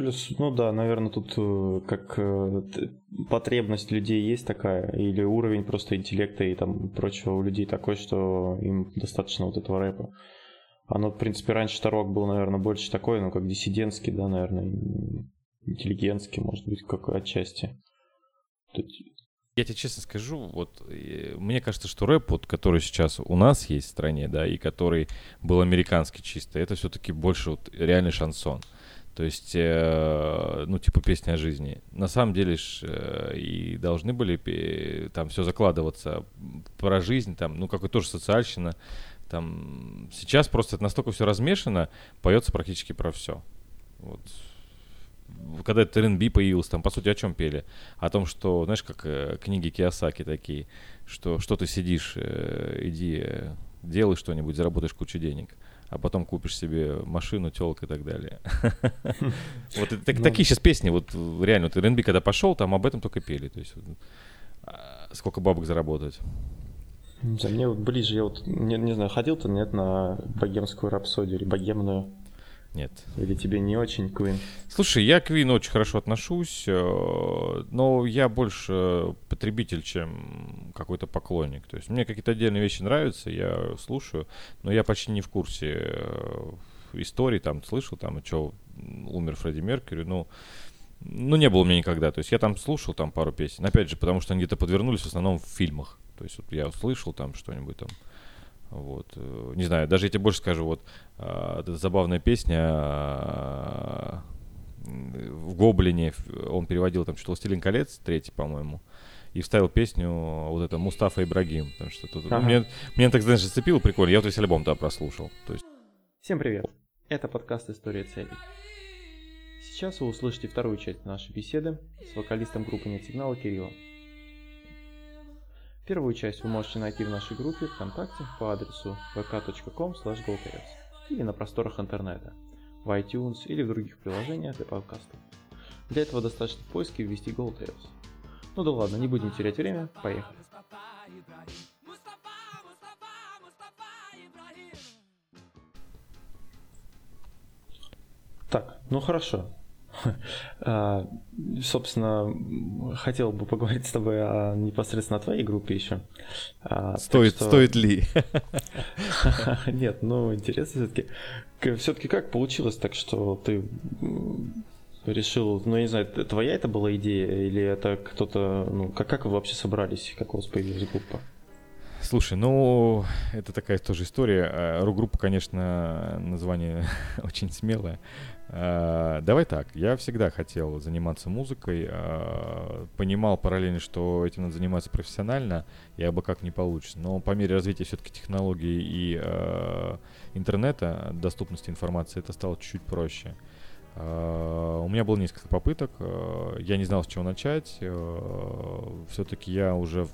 Плюс, ну да, наверное, тут э, как э, потребность людей есть такая, или уровень просто интеллекта и там прочего у людей такой, что им достаточно вот этого рэпа. Оно, в принципе, раньше Тарок был, наверное, больше такой, ну, как диссидентский, да, наверное, интеллигентский, может быть, как отчасти. Я тебе честно скажу, вот мне кажется, что рэп, вот, который сейчас у нас есть в стране, да, и который был американский чисто, это все-таки больше вот реальный шансон. То есть, э, ну, типа песня о жизни. На самом деле ж, э, и должны были э, там все закладываться про жизнь, там, ну, какой тоже социальщина. Там сейчас просто это настолько все размешано, поется практически про все. Вот. Когда это РНБ появился, там, по сути, о чем пели? О том, что, знаешь, как э, книги Киосаки такие, что, что ты сидишь, э, иди, э, делай что-нибудь, заработаешь кучу денег а потом купишь себе машину, телок и так далее. Вот ну. такие сейчас песни, вот реально, вот РНБ когда пошел, там об этом только пели, то есть а, сколько бабок заработать. Мне вот ближе, я вот не, не знаю, ходил ты нет на богемскую рапсодию или богемную? Нет. Или тебе не очень Квин? Слушай, я к Квин очень хорошо отношусь, э, но я больше потребитель, чем какой-то поклонник. То есть мне какие-то отдельные вещи нравятся, я слушаю, но я почти не в курсе э, истории, там, слышал, там, что умер Фредди Меркьюри, ну, ну, не было у меня никогда. То есть я там слушал там пару песен. Опять же, потому что они где-то подвернулись в основном в фильмах. То есть вот я услышал там что-нибудь там. Вот. Э, не знаю, даже я тебе больше скажу, вот эта забавная песня э, в Гоблине, он переводил там что-то «Властелин колец», третий, по-моему, и вставил песню вот это Мустафа Ибрагим. Потому что тут, ага. мне, мне так, знаешь, зацепило прикольно. Я вот весь альбом тогда прослушал. То есть... Всем привет. Это подкаст «История целей». Сейчас вы услышите вторую часть нашей беседы с вокалистом группы «Нет сигнала» Кириллом. Первую часть вы можете найти в нашей группе ВКонтакте по адресу vk.com или на просторах интернета, в iTunes или в других приложениях для подкастов. Для этого достаточно в поиске ввести GoldTales. Ну да ладно, не будем терять время, поехали. Так, ну хорошо. А, собственно, хотел бы поговорить с тобой о непосредственно о твоей группе еще. А, стоит, что... стоит ли? Нет, ну интересно все-таки. Все-таки как получилось так, что ты решил, ну я не знаю, твоя это была идея или это кто-то, ну как, как вы вообще собрались, как у вас появилась группа? Слушай, ну, это такая тоже история. А, рок-группа, конечно, название очень смелое. А, давай так, я всегда хотел заниматься музыкой, а, понимал параллельно, что этим надо заниматься профессионально, и абы как не получится. Но по мере развития все-таки технологий и интернета, доступности информации, это стало чуть-чуть проще. У меня было несколько попыток, я не знал, с чего начать. Все-таки я уже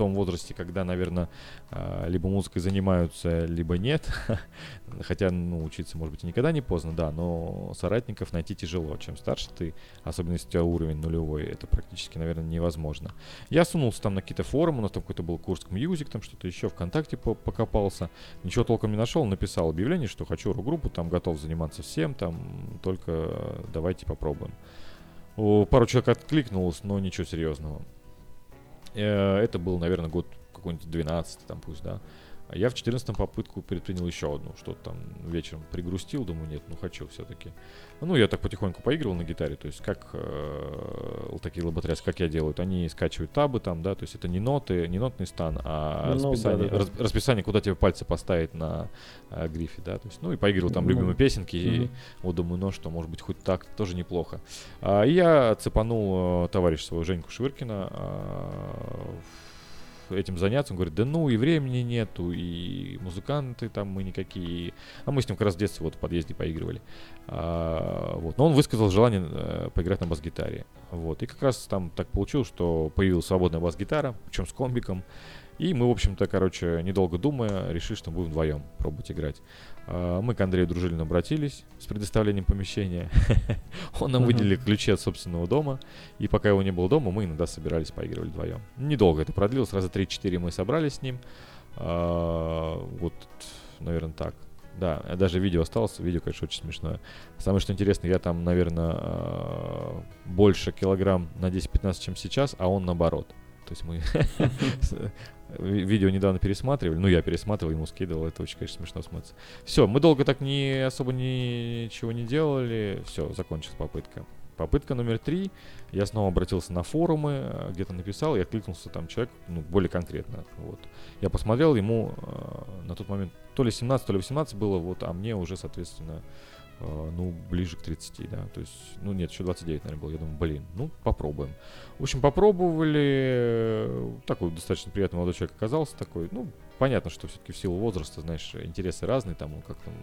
том возрасте, когда, наверное, а, либо музыкой занимаются, либо нет. Хотя, ну, учиться, может быть, никогда не поздно, да, но соратников найти тяжело. Чем старше ты, особенно если у тебя уровень нулевой, это практически, наверное, невозможно. Я сунулся там на какие-то форумы, у нас там какой-то был курс к мьюзик, там что-то еще, ВКонтакте покопался. Ничего толком не нашел, написал объявление, что хочу рок-группу, там готов заниматься всем, там только давайте попробуем. Пару человек откликнулось, но ничего серьезного. Э, это был, наверное, год какой-нибудь 12 там пусть, да. А я в 14 попытку предпринял еще одну, что-то там вечером пригрустил, думаю, нет, ну хочу все-таки. Ну, я так потихоньку поигрывал на гитаре, то есть как э, такие лоботрясы, как я делают, они скачивают табы там, да, то есть это не ноты, не нотный стан, а ну, расписание, да, да, да. расписание, куда тебе пальцы поставить на э, грифе, да, то есть, ну и поигрывал там ну, любимые песенки, угу. и вот думаю, ну что, может быть, хоть так тоже неплохо. А, и я цепанул э, товарища своего Женьку Швыркина э, этим заняться. Он говорит, да ну и времени нету, и музыканты там мы никакие. А мы с ним как раз в детстве вот в подъезде поигрывали. А, вот. Но он высказал желание э, поиграть на бас-гитаре. Вот. И как раз там так получилось, что появилась свободная бас-гитара, причем с комбиком. И мы, в общем-то, короче, недолго думая, решили, что будем вдвоем пробовать играть. А, мы к Андрею Дружилину обратились с предоставлением помещения. Он нам выделил ключи от собственного дома. И пока его не было дома, мы иногда собирались, поигрывали вдвоем. Недолго это продлилось. Раза 3-4 мы собрались с ним. А, вот, наверное, так. Да, даже видео осталось, видео, конечно, очень смешное. Самое что интересно, я там, наверное, э, больше килограмм на 10-15, чем сейчас, а он наоборот. То есть мы видео недавно пересматривали, ну я пересматривал, ему скидывал, это очень, конечно, смешно смотрится. Все, мы долго так не особо ничего не делали, все, закончилась попытка. Попытка номер три. Я снова обратился на форумы, э, где-то написал, и откликнулся там человек, ну, более конкретно. Вот. Я посмотрел, ему э, на тот момент то ли 17, то ли 18 было, вот, а мне уже, соответственно, ну, ближе к 30, да. То есть, ну, нет, еще 29, наверное, был. Я думаю, блин, ну, попробуем. В общем, попробовали. Такой достаточно приятный молодой человек оказался такой. Ну, понятно, что все-таки в силу возраста, знаешь, интересы разные, там, как там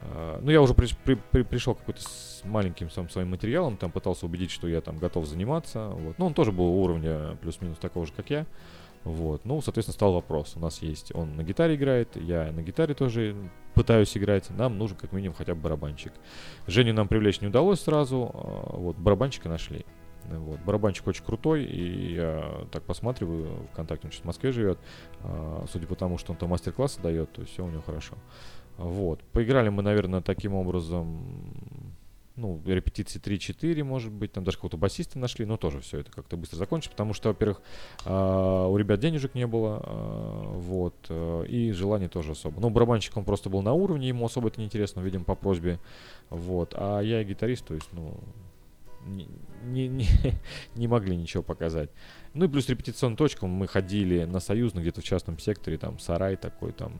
а, ну, я уже при, при, при, пришел какой-то с маленьким сам своим материалом, там пытался убедить, что я там готов заниматься. Вот. Ну, он тоже был уровня плюс-минус такого же, как я. Вот. Ну, соответственно, стал вопрос. У нас есть, он на гитаре играет, я на гитаре тоже пытаюсь играть. Нам нужен как минимум хотя бы барабанщик. Женю нам привлечь не удалось сразу. А, вот, барабанщика нашли. Вот. Барабанщик очень крутой, и я так посматриваю, ВКонтакте он сейчас в Москве живет, а, судя по тому, что он там мастер-классы дает, то все у него хорошо. Вот. Поиграли мы, наверное, таким образом, ну, репетиции 3-4, может быть, там даже какого-то басиста нашли, но тоже все это как-то быстро закончилось, потому что, во-первых, э, у ребят денежек не было, э, вот, э, и желания тоже особо. Ну, барабанщик, он просто был на уровне, ему особо это неинтересно, видим, по просьбе, вот, а я гитарист, то есть, ну, не, не, не, не могли ничего показать. Ну и плюс репетиционную точку мы ходили на союзно где-то в частном секторе, там сарай такой, там,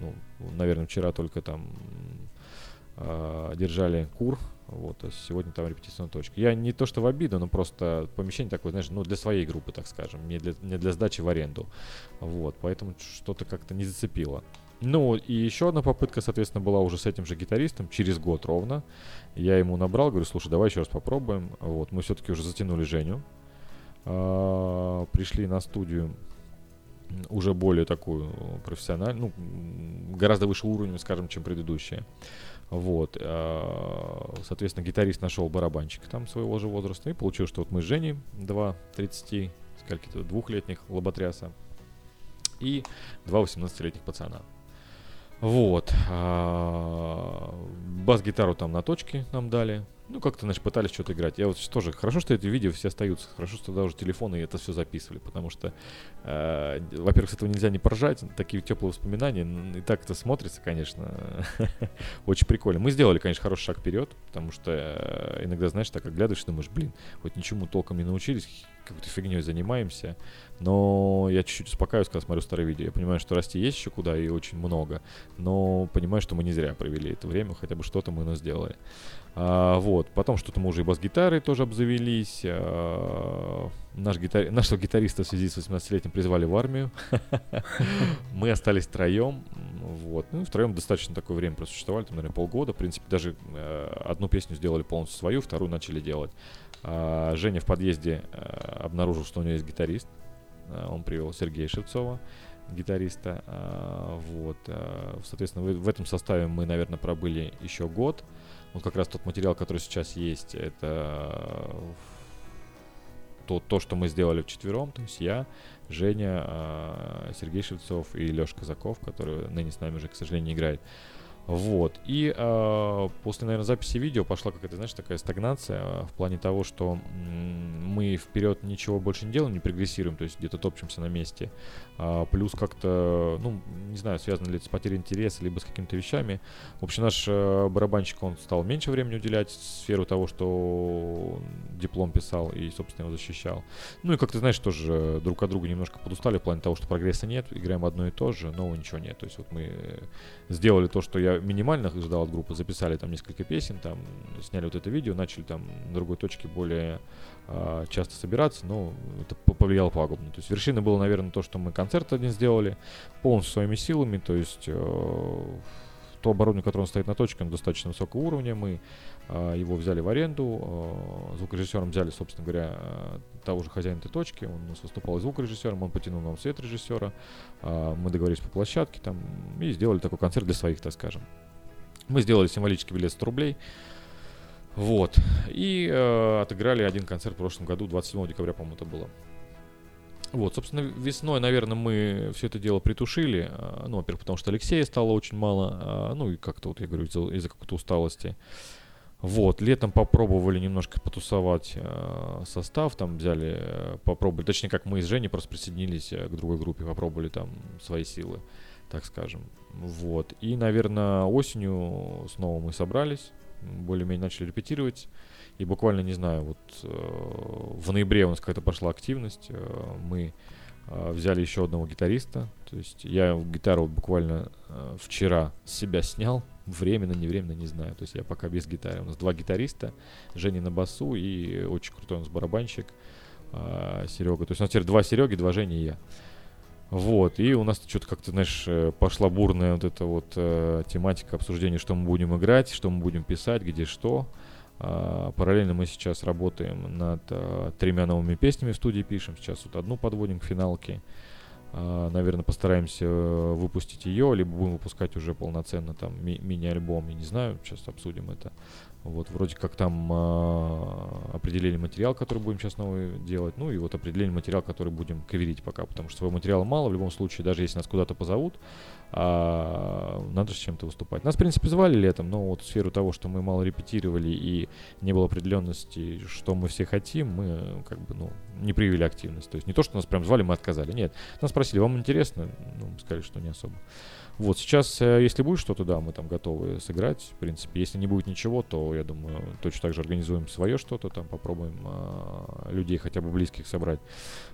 ну, наверное, вчера только там э, держали кур, вот, а сегодня там репетиционная точка. Я не то что в обиду, но просто помещение такое, знаешь, ну для своей группы, так скажем, не для, не для сдачи в аренду. Вот, поэтому что-то как-то не зацепило. Ну, и еще одна попытка, соответственно, была уже с этим же гитаристом через год ровно. Я ему набрал, говорю, слушай, давай еще раз попробуем. Вот, мы все-таки уже затянули Женю. А, пришли на студию уже более такую профессиональную, ну, гораздо выше уровня, скажем, чем предыдущая. Вот, а, соответственно, гитарист нашел барабанщика там своего же возраста, и получилось, что вот мы с Женей, два 30, скольки-то, двухлетних лоботряса, и два 18-летних пацана. Вот. А, бас-гитару там на точке нам дали. Ну, как-то, значит, пытались что-то играть. Я вот тоже, хорошо, что эти видео все остаются, хорошо, что даже телефоны это все записывали, потому что, э, во-первых, с этого нельзя не поржать, такие теплые воспоминания, и так это смотрится, конечно, очень прикольно. Мы сделали, конечно, хороший шаг вперед, потому что э, иногда, знаешь, так оглядываешь думаешь, блин, хоть ничему толком не научились, какой-то фигней занимаемся, но я чуть-чуть успокаиваюсь, когда смотрю старые видео. Я понимаю, что расти есть еще куда и очень много, но понимаю, что мы не зря провели это время, хотя бы что-то мы но сделали. А, вот. Потом что-то мы уже и бас-гитары тоже обзавелись. А, наш гитар... Нашего гитариста в связи с 18-летним призвали в армию. Мы остались втроем. Вот. Ну, втроем достаточно такое время просуществовали, там, наверное, полгода. В принципе, даже э, одну песню сделали полностью свою, вторую начали делать. А, Женя в подъезде э, обнаружил, что у него есть гитарист. А, он привел Сергея Шевцова гитариста. А, вот. Соответственно, в этом составе мы, наверное, пробыли еще год. Вот как раз тот материал, который сейчас есть, это то, то что мы сделали вчетвером, то есть я, Женя, а, Сергей Шевцов и Леша Казаков, который ныне с нами уже, к сожалению, играет. Вот. И э, после, наверное, записи видео пошла какая-то, знаешь, такая стагнация э, в плане того, что мы вперед ничего больше не делаем, не прогрессируем, то есть где-то топчемся на месте. А, плюс как-то, ну, не знаю, связано ли это с потерей интереса, либо с какими-то вещами. В общем, наш э, барабанщик, он стал меньше времени уделять сферу того, что диплом писал и, собственно, его защищал. Ну и как-то, знаешь, тоже друг от друга немножко подустали в плане того, что прогресса нет, играем одно и то же, нового ничего нет. То есть вот мы сделали то, что я минимально ждал от группы, записали там несколько песен, там сняли вот это видео, начали там на другой точке более э, часто собираться, но это повлияло пагубно. То есть вершина была, наверное, то, что мы концерт один сделали полностью своими силами, то есть э, то оборудование, которое стоит на точке, оно достаточно высокого уровня, мы э, его взяли в аренду, э, звукорежиссером взяли, собственно говоря, э, того же хозяина этой точки, он у нас выступал звукорежиссером, он потянул нам свет режиссера, э, мы договорились по площадке там и сделали такой концерт для своих, так скажем. Мы сделали символический билет 100 рублей, вот, и э, отыграли один концерт в прошлом году, 27 декабря, по-моему, это было. Вот, собственно, весной, наверное, мы все это дело притушили. а, Ну, во-первых, потому что Алексея стало очень мало. а, Ну, и как-то, вот я говорю, из-за, из-за какой-то усталости. Вот, летом попробовали немножко потусовать э, состав, там взяли, э, попробовали, точнее, как мы с Женей просто присоединились э, к другой группе, попробовали там свои силы, так скажем. Вот, и, наверное, осенью снова мы собрались, более-менее начали репетировать, и буквально, не знаю, вот э, в ноябре у нас какая-то пошла активность, э, мы э, взяли еще одного гитариста, то есть я гитару вот буквально э, вчера с себя снял, временно, не временно, не знаю. То есть я пока без гитары. У нас два гитариста, Женя на басу и очень крутой у нас барабанщик Серега. То есть у нас теперь два Сереги, два Жени и я. Вот, и у нас что-то как-то, знаешь, э, пошла бурная вот эта вот э, тематика обсуждения, что мы будем играть, что мы будем писать, где что. А, параллельно мы сейчас работаем над а, тремя новыми песнями в студии пишем. Сейчас вот одну подводим к финалке. А, наверное, постараемся э, выпустить ее, либо будем выпускать уже полноценно там ми- мини-альбом, я не знаю, сейчас обсудим это. Вот, вроде как там а, определили материал, который будем сейчас новый делать, ну и вот определили материал, который будем каверить пока, потому что своего материала мало, в любом случае, даже если нас куда-то позовут, а, надо с чем-то выступать. Нас, в принципе, звали летом, но вот в сферу того, что мы мало репетировали и не было определенности, что мы все хотим, мы как бы, ну, не проявили активность. То есть не то, что нас прям звали, мы отказали. Нет, нас спросили, вам интересно? Ну, мы сказали, что не особо. Вот, сейчас, э, если будет что-то, да, мы там готовы сыграть, в принципе. Если не будет ничего, то, я думаю, точно так же организуем свое что-то, там попробуем а, людей хотя бы близких собрать.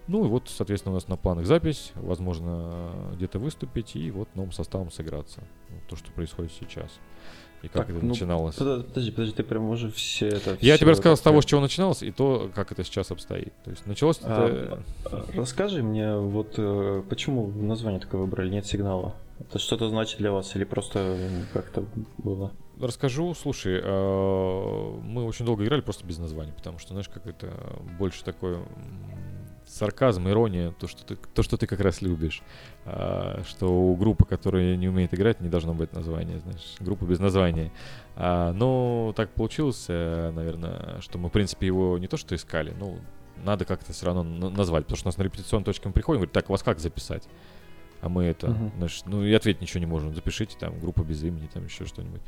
Ну и вот, соответственно, у нас на планах запись, возможно, где-то выступить и вот новым составом сыграться. Вот то, что происходит сейчас. И как Так, это ну, начиналось. Подожди, подожди, ты прям уже все это... Я всё тебе рассказал с того, с чего начиналось, и то, как это сейчас обстоит. То есть началось А, это... а, Расскажи мне, вот э, почему название такое выбрали, нет сигнала? Это что-то значит для вас или просто м, как-то было? Расскажу, слушай, э, мы очень долго играли просто без названий, потому что, знаешь, как это больше такое сарказм, ирония, то, что ты, то, что ты как раз любишь. А, что у группы, которая не умеет играть, не должно быть названия, знаешь, группа без названия. Но так получилось, э, наверное, что мы, в принципе, его не то что искали, ну, надо как-то все равно на- назвать, потому что у нас на репетиционную точку мы приходим, говорит, так, вас как записать? А мы это, Мгм. знаешь, ну и ответить ничего не можем. Запишите там группа без имени, там еще что-нибудь.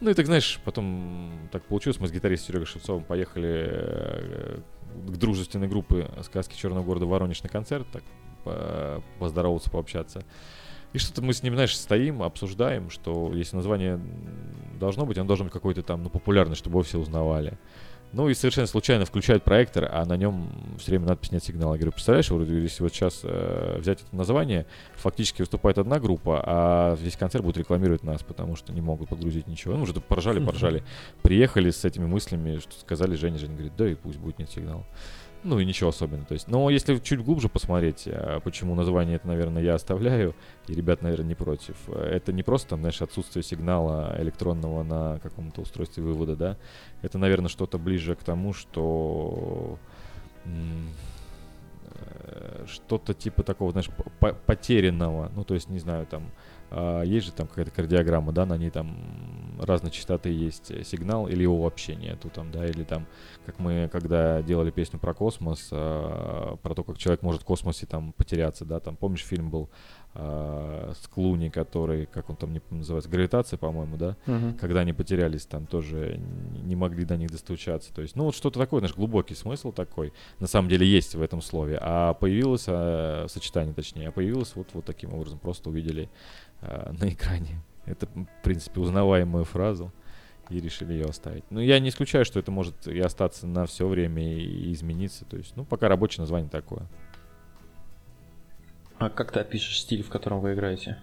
Ну и так, знаешь, потом так получилось, мы с гитаристом Серегой Шевцовым поехали э, к дружественной группе сказки Черного города Воронеж на концерт, так по- поздороваться, пообщаться. И что-то мы с ним, знаешь, стоим, обсуждаем, что если название должно быть, оно должно быть какое-то там, ну, популярное, чтобы его все узнавали. Ну и совершенно случайно включают проектор, а на нем все время надпись нет сигнала. Я говорю, представляешь, вот если вот сейчас э, взять это название, фактически выступает одна группа, а весь концерт будет рекламировать нас, потому что не могут подгрузить ничего. Ну, уже поржали, поржали. Приехали с этими мыслями, что сказали Женя, Женя говорит, да и пусть будет нет сигнала. Ну и ничего особенного. То есть, но если чуть глубже посмотреть, а, почему название это, наверное, я оставляю, и ребят, наверное, не против. э, Это не просто, знаешь, отсутствие сигнала электронного на каком-то устройстве вывода, да. Это, наверное, что-то ближе к тому, что э, что-то типа такого, знаешь, по- по- потерянного. Ну, то есть, не знаю, там а, есть же там какая-то кардиограмма, да, на ней там разной частоты есть э, сигнал, или его вообще нету там, да, или там, как мы, когда делали песню про космос, а, про то, как человек может в космосе там потеряться, да, там, помнишь, фильм был а, с Клуни, который, как он там не называется, гравитация, по-моему, да, Мгм. когда они потерялись, там тоже не могли до них достучаться. То есть, ну вот что-то такое, знаешь, глубокий смысл такой, на самом деле есть в этом слове. А появилось, а, сочетание точнее, а появилось вот, вот таким образом, просто увидели а, на экране. Это, в принципе, узнаваемую фразу и решили ее оставить. Но я не исключаю, что это может и остаться на все время и, и измениться. То есть, ну, пока рабочее название такое. А как ты опишешь стиль, в котором вы играете?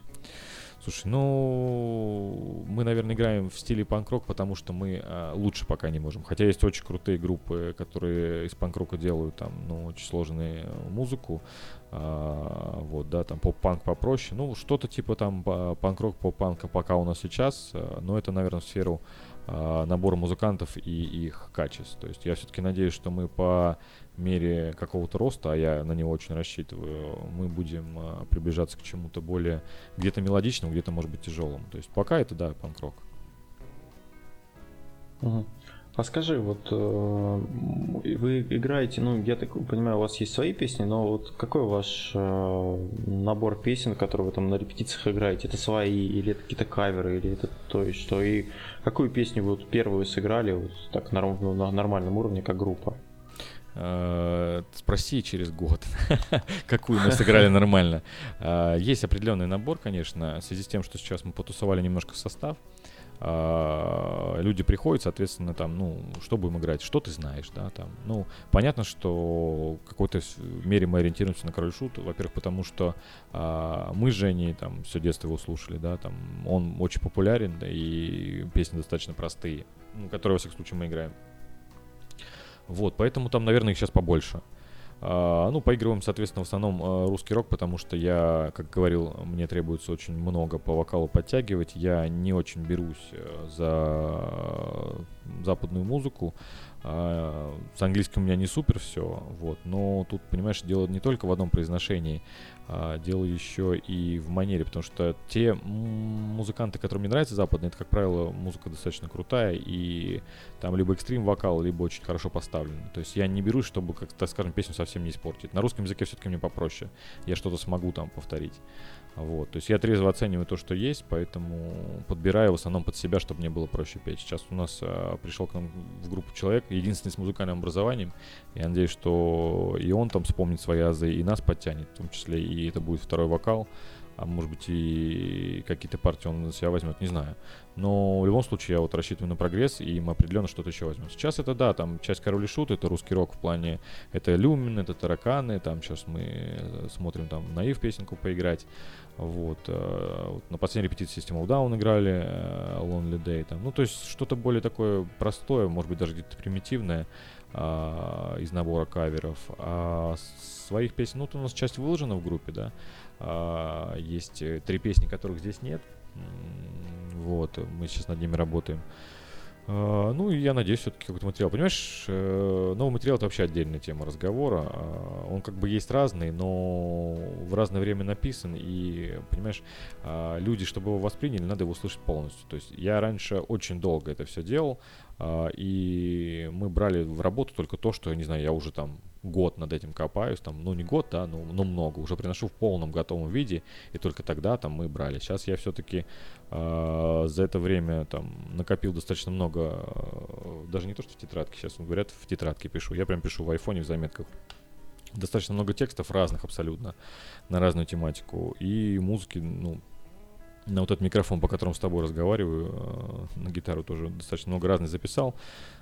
Слушай, ну, мы, наверное, играем в стиле панк-рок, потому что мы а, лучше пока не можем. Хотя есть очень крутые группы, которые из панк-рока делают там, ну, очень сложную э, музыку. А, вот, да, там поп-панк попроще. Ну, что-то типа там па- панк-рок, поп-панка пока у нас сейчас, а, но это, наверное, в сферу а, набора музыкантов и их качеств. То есть я все-таки надеюсь, что мы по мере какого-то роста, а я на него очень рассчитываю, мы будем а, приближаться к чему-то более где-то мелодичному, где-то, может быть, тяжелому. То есть пока это, да, панк-рок. Мгм. А скажи, вот э, вы играете, ну, я так понимаю, у вас есть свои песни, но вот какой ваш э, набор песен, которые вы там на репетициях играете? Это свои, или это какие-то каверы, или это то есть что? И какую песню вы вот первую сыграли вот так на, на нормальном уровне, как группа? Э, спроси через год, какую мы сыграли нормально. Есть определенный набор, конечно, в связи с тем, что сейчас мы потусовали немножко состав. А, люди приходят, соответственно, там, ну, что будем играть, что ты знаешь, да, там, ну, понятно, что в какой-то мере мы ориентируемся на Король Шут, во-первых, потому что а, мы с Женей, там, все детство его слушали, да, там, он очень популярен, да, и песни достаточно простые, ну, которые, во всяком случае, мы играем. Вот, поэтому там, наверное, их сейчас побольше. А, ну, поигрываем, соответственно, в основном а, русский рок, потому что я, как говорил, мне требуется очень много по вокалу подтягивать. Я не очень берусь э, за западную музыку. А, с английским у меня не супер все, вот, но тут, понимаешь, дело не только в одном произношении, а дело еще и в манере, потому что те музыканты, которым мне нравятся западные, это, как правило, музыка достаточно крутая, и там либо экстрим вокал, либо очень хорошо поставлен. То есть я не берусь, чтобы, как так скажем, песню совсем не испортить. На русском языке все-таки мне попроще. Я что-то смогу там повторить. Вот, то есть я трезво оцениваю то, что есть, поэтому подбираю в основном под себя, чтобы мне было проще петь. Сейчас у нас а, пришел к нам в группу человек, единственный с музыкальным образованием. Я надеюсь, что и он там вспомнит свои азы, и нас подтянет, в том числе, и это будет второй вокал а может быть и какие-то партии он на себя возьмет, не знаю. Но в любом случае я вот рассчитываю на прогресс, и мы определенно что-то еще возьмем. Сейчас это да, там часть Король и Шут, это русский рок в плане, это Люмин, это Тараканы, там сейчас мы смотрим там Наив песенку поиграть. Вот, э, вот на последней репетиции System of Down играли э, Lonely Day, там, ну то есть что-то более такое простое, может быть даже где-то примитивное э, из набора каверов. А своих песен, ну вот у нас часть выложена в группе, да, а, есть э, три песни, которых здесь нет. Вот, мы сейчас над ними работаем. Ну, и я надеюсь, все-таки какой-то материал. Понимаешь, uh, новый материал это вообще отдельная тема разговора. Uh, он как бы есть разный, но в разное время написан. И, понимаешь, люди, чтобы его восприняли, надо его слышать полностью. То есть я раньше очень долго это все делал. А, и мы брали в работу только то, что, не знаю, я уже там год над этим копаюсь, там, ну не год, да, но, но много, уже приношу в полном готовом виде, и только тогда там мы брали. Сейчас я все-таки э, а, за это время там накопил достаточно много, э, даже не то, что в тетрадке, сейчас говорят, в тетрадке пишу, я прям пишу в айфоне, в заметках. Достаточно много текстов разных абсолютно, на разную тематику, и музыки, ну, на вот этот микрофон, по которому с тобой разговариваю, э, на гитару тоже достаточно много разных записал.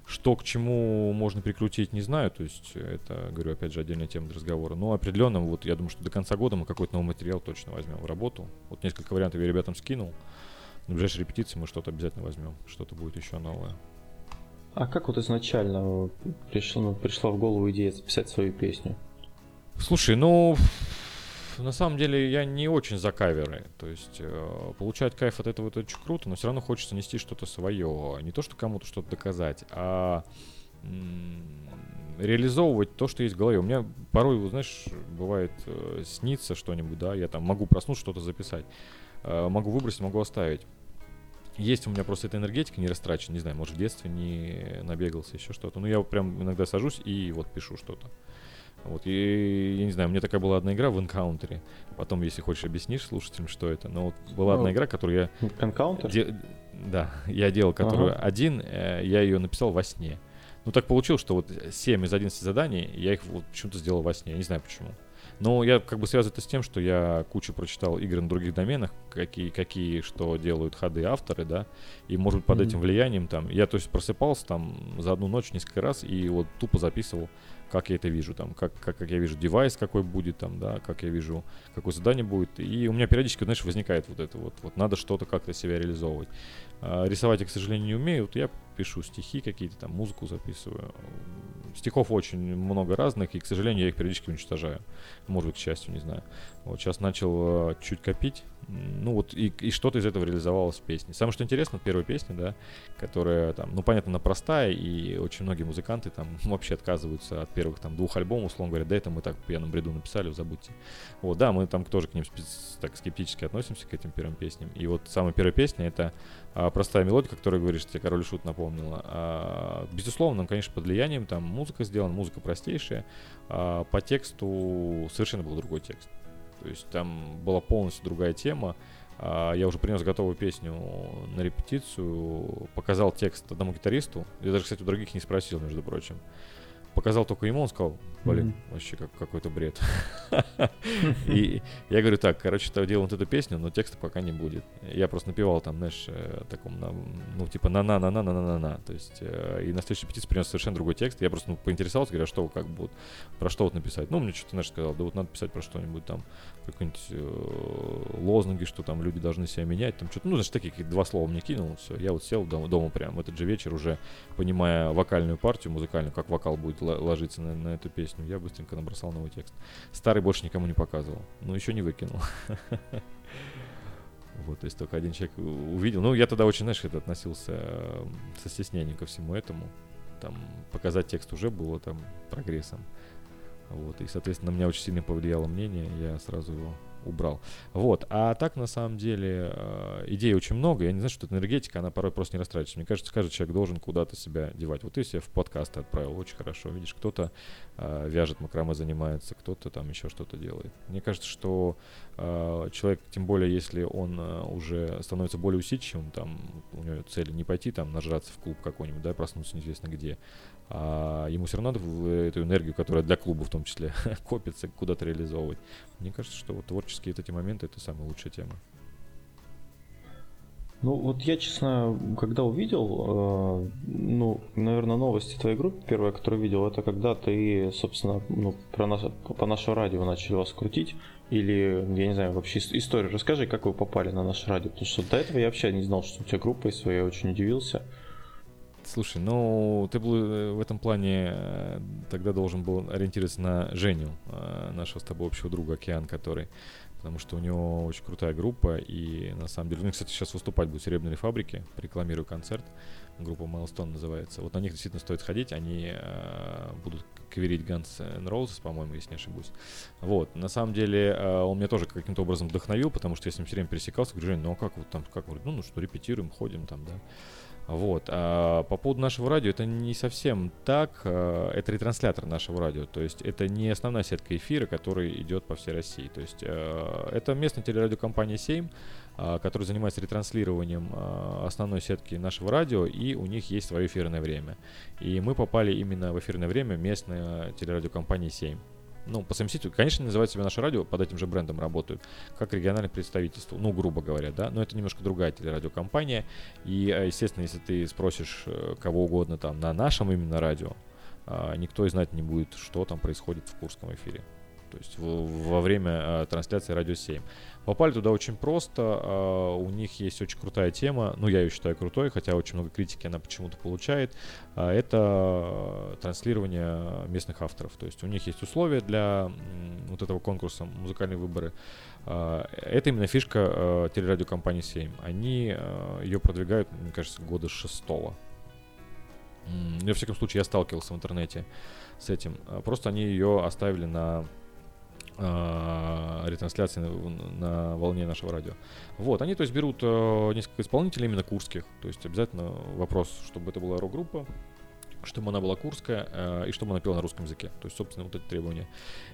Что к чему можно прикрутить, не знаю. То есть это, говорю, опять же, отдельная тема для разговора. Но определенно, вот я думаю, что до конца года мы какой-то новый материал точно возьмем в работу. Вот несколько вариантов я ребятам скинул. На ближайшей репетиции мы что-то обязательно возьмем. Что-то будет еще новое. А как вот изначально пришла, пришла в голову идея записать свою песню? Слушай, ну, на самом деле я не очень за каверы. То есть э, получать кайф от этого это очень круто, но все равно хочется нести что-то свое. Не то, что кому-то что-то доказать, а реализовывать то, что есть в голове. У меня порой, знаешь, бывает э, снится что-нибудь, да, я там могу проснуться, что-то записать. Э, могу выбросить, могу оставить. Есть у меня просто эта энергетика не растрачена, не знаю, может в детстве не набегался, еще что-то. Ну, я прям иногда сажусь и вот пишу что-то. Вот, и, я не знаю, у меня такая была одна игра в Encounter. Потом, если хочешь, объяснишь слушателям, что это. Но вот была ну, одна игра, которую я... Encounter? Де... Да, я делал, которую ага. один, э, я ее написал во сне. Ну, так получилось, что вот 7 из 11 заданий, я их вот почему-то сделал во сне. Я не знаю почему. Но я как бы связываю это с тем, что я кучу прочитал игр на других доменах, какие, какие что делают ходы авторы, да, и, может быть, под mm-hmm. этим влиянием там, я, то есть, просыпался там за одну ночь несколько раз и вот тупо записывал как я это вижу, там, как, как, как я вижу девайс какой будет, там, да, как я вижу, какое задание будет. И у меня периодически, знаешь, возникает вот это вот, вот надо что-то как-то себя реализовывать. А, рисовать я, к сожалению, не умею, вот я пишу стихи какие-то, там, музыку записываю. стихов очень много разных, и, к сожалению, я их периодически уничтожаю. Может быть, к счастью, не знаю. Вот сейчас начал э, чуть копить, ну вот и, и что-то из этого реализовалось в песне. Самое что интересно, первая песня, да, которая там, ну понятно, она простая, и очень многие музыканты там вообще отказываются от первых там двух альбомов, условно говоря, да это мы так в пьяном бреду написали, забудьте. Вот, да, мы там тоже к ним так скептически относимся, к этим первым песням. И вот самая первая песня это а, простая мелодия, которая, говоришь, тебе Король Шут напомнила. А, безусловно, конечно, под влиянием, там музыка сделана, музыка простейшая, а, по тексту совершенно был другой текст. То есть там была полностью другая тема. А, я уже принес готовую песню на репетицию, показал текст одному гитаристу. Я даже, кстати, у других не спросил, между прочим. Показал только ему, он сказал, блин, mm-hmm. вообще как, какой-то бред. И я говорю, так, короче, делаем вот эту песню, но текста пока не будет. Я просто напевал там, знаешь, э, таком, ну, типа на-на-на-на-на-на-на. То есть, э, и на следующей петиции принес совершенно другой текст. Я просто ну, поинтересовался, говорю, а что как будут, про что вот написать. Ну, мне что-то, знаешь, сказал, да вот надо писать про что-нибудь там, какие-нибудь э, лозунги, что там люди должны себя менять, там что-то, ну, значит, такие два слова мне кинул, все. Я вот сел дома, дома прям в этот же вечер уже, понимая вокальную партию музыкальную, как вокал будет ложиться на, на эту песню, я быстренько набросал новый текст. Старый больше никому не показывал, но еще не выкинул. Вот, то есть только один человек увидел. Ну, я тогда очень, знаешь, это относился э, со стеснением ко всему этому. Там показать текст уже было там прогрессом. Вот, и, соответственно, на меня очень сильно повлияло мнение, я сразу его убрал. Вот. А так, на самом деле, э, идей очень много. Я не знаю, что это энергетика, она порой просто не растрачивается. Мне кажется, каждый человек должен куда-то себя девать. Вот ты себя в подкаст отправил, очень хорошо. Видишь, кто-то э, вяжет макраме, занимается, кто-то там еще что-то делает. Мне кажется, что человек, тем более, если он э, уже становится более усидчивым, там, у него цель не пойти там нажраться в клуб какой-нибудь, да, проснуться неизвестно где, а ему все равно надо эту энергию, которая для клуба в том числе копится, куда-то реализовывать. Мне кажется, что вот творческие вот эти моменты это самая лучшая тема. Ну, вот я, честно, когда увидел, э, ну, наверное, новости твоей группы, первая, которую видел, это когда ты, собственно, ну, про наш, по нашему радио начали вас крутить, или, я не знаю, вообще историю расскажи, как вы попали на наше радио, потому что до этого я вообще не знал, что у тебя группа есть своя, я очень удивился. Слушай, ну ты был э, в этом плане э, тогда должен был ориентироваться на Женю, нашего с тобой общего друга Океан, который, потому что у него очень крутая группа, и на самом деле, ну, кстати, сейчас выступать будет в Серебряной фабрике, рекламирую концерт, группа Milestone называется. Вот на них действительно стоит сходить, они э, будут каверить Guns N' Roses, по-моему, если не ошибусь. Вот, на самом деле, э, он меня тоже каким-то образом вдохновил, потому что я с ним все время пересекался, говорю, Жень, ну а как вот там, как, ну, ну что, репетируем, ходим там, да. Вот. А по поводу нашего радио, это не совсем так. А, это ретранслятор нашего радио. То есть это не основная сетка эфира, который идет по всей России. То есть а, это местная телерадиокомпания 7, а, которая занимается ретранслированием основной сетки нашего радио, и у них есть свое эфирное время. И мы попали именно в эфирное время местной телерадиокомпании 7 ну, по совместительству, конечно, называют себя наше радио, под этим же брендом работают, как региональное представительство, ну, грубо говоря, да, но это немножко другая телерадиокомпания, и, э, естественно, если ты спросишь э, кого угодно там на нашем именно радио, а, никто и знать не будет, что там происходит в Курском эфире. То есть во время э, трансляции «Радио 7». Попали туда очень просто. Uh, у них есть очень крутая тема. Ну, я ее считаю крутой, хотя очень много критики она почему-то получает. Uh, это транслирование местных авторов. То есть у них есть условия для вот этого конкурса «Музыкальные выборы». Uh, это именно фишка телерадиокомпании 7. Они ее продвигают, мне кажется, года шестого. Mm, во всяком случае, я сталкивался в интернете с этим. Просто они ее оставили на ретрансляции на, на волне нашего радио. Вот, они, то есть, берут э, несколько исполнителей именно курских, то есть обязательно вопрос, чтобы это была рок-группа, чтобы она была курская э, и чтобы она пела на русском языке. То есть, собственно, вот эти требования.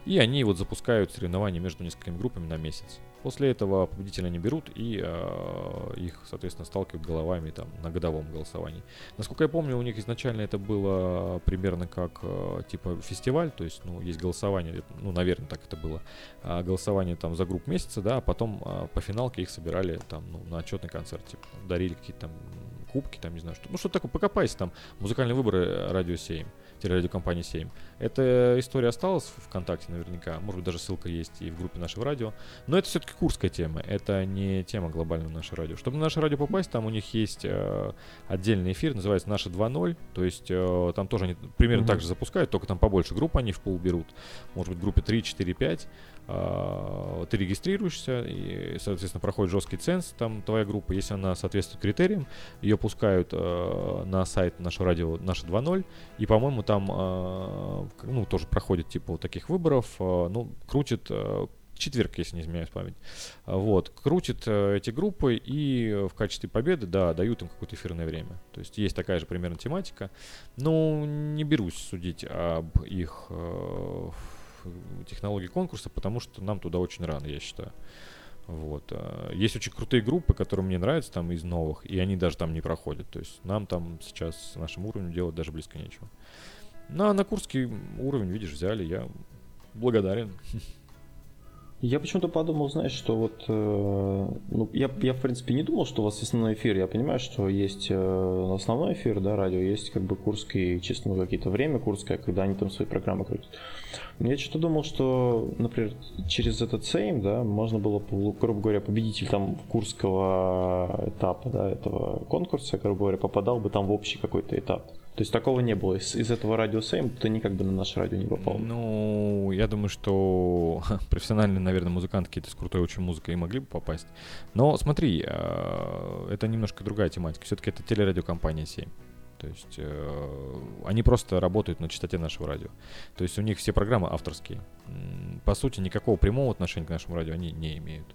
И они вот запускают соревнования между несколькими группами на месяц. После этого победителя они берут и э, их, соответственно, сталкивают головами там на годовом голосовании. Насколько я помню, у них изначально это было примерно как э, типа фестиваль, то есть, ну, есть голосование, ну, наверное, так это было, э, голосование там за групп месяца, да, а потом э, по финалке их собирали там, ну, на отчетный концерт, типа, дарили какие-то там кубки, там, не знаю, что. Ну, что такое, покопайся там, музыкальные выборы э, радио 7. телерадиокомпании 7. Эта история осталась в ВКонтакте наверняка, может быть даже ссылка есть и в группе нашего радио. Но это все-таки курская тема, это не тема глобального нашего радио. Чтобы на наше радио попасть, там у них есть э, отдельный эфир, называется «Наше 2.0», то есть э, там тоже они примерно mm-hmm. так же запускают, только там побольше групп они в пул берут, может быть группе 3, 4, 5. А, ты регистрируешься, и, соответственно, проходит жесткий ценз, там твоя группа, если она соответствует критериям, ее пускают э, на сайт нашего радио наше 2.0, и, по-моему, там, э, ну, тоже проходит, типа, вот таких выборов, э, ну, крутит э, четверг, если не изменяюсь память. Вот, крутит э, эти группы и в качестве победы, да, дают им какое-то эфирное время. То есть есть такая же примерно тематика. Но не берусь судить об их э, технологии конкурса, потому что нам туда очень рано, я считаю. Вот. А, есть очень крутые группы, которые мне нравятся там из новых, и они даже там не проходят. То есть нам там сейчас с нашим уровнем делать даже близко нечего. Ну а на Курский уровень, видишь, взяли, я благодарен. Я почему-то подумал, знаешь, что вот, э, ну, я, я, в принципе, не думал, что у вас основной эфир. Я понимаю, что есть э, основной эфир, да, радио, есть как бы Курский, чисто ну, какие-то время Курское, когда они там свои программы крутят. Я что-то думал, что, например, через этот сейм, да, можно было, грубо говоря, победитель там Курского этапа, да, этого конкурса, грубо говоря, попадал бы там в общий какой-то этап. То есть такого не было. Из, из этого радио Сейм ты никак бы на наше радио не попал. Ну, я думаю, что профессиональные, наверное, музыканты какие-то с крутой очень музыкой и могли бы попасть. Но смотри, э, это немножко другая тематика. Все-таки это телерадиокомпания 7. То есть э, они просто работают на частоте нашего радио. То есть у них все программы авторские. По сути, никакого прямого отношения к нашему радио они не имеют.